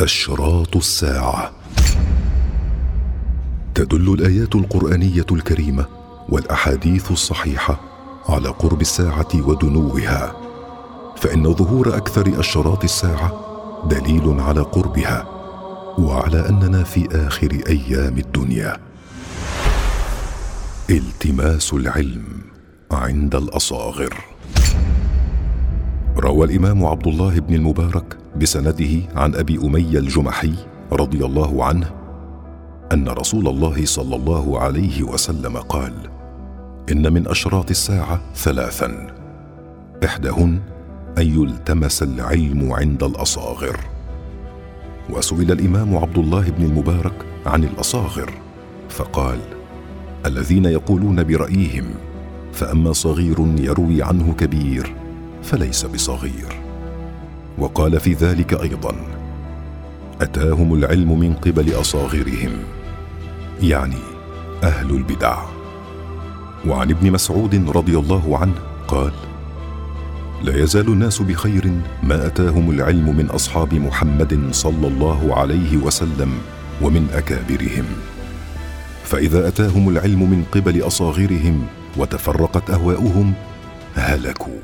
أشراط الساعة. تدل الآيات القرآنية الكريمة والأحاديث الصحيحة على قرب الساعة ودنوها. فإن ظهور أكثر أشراط الساعة دليل على قربها وعلى أننا في آخر أيام الدنيا. التماس العلم عند الأصاغر. روى الإمام عبد الله بن المبارك بسنده عن أبي أمية الجمحي رضي الله عنه أن رسول الله صلى الله عليه وسلم قال إن من أشراط الساعة ثلاثا. إحداهن أن يلتمس العلم عند الأصاغر. وسئل الإمام عبد الله بن المبارك عن الأصاغر فقال الذين يقولون برأيهم فأما صغير يروي عنه كبير فليس بصغير. وقال في ذلك أيضا أتاهم العلم من قبل أصاغرهم يعني أهل البدع. وعن ابن مسعود رضي الله عنه قال لا يزال الناس بخير ما أتاهم العلم من أصحاب محمد صلى الله عليه وسلم ومن أكابرهم. فإذا أتاهم العلم من قبل أصاغرهم وتفرقت أهواؤهم هلكوا.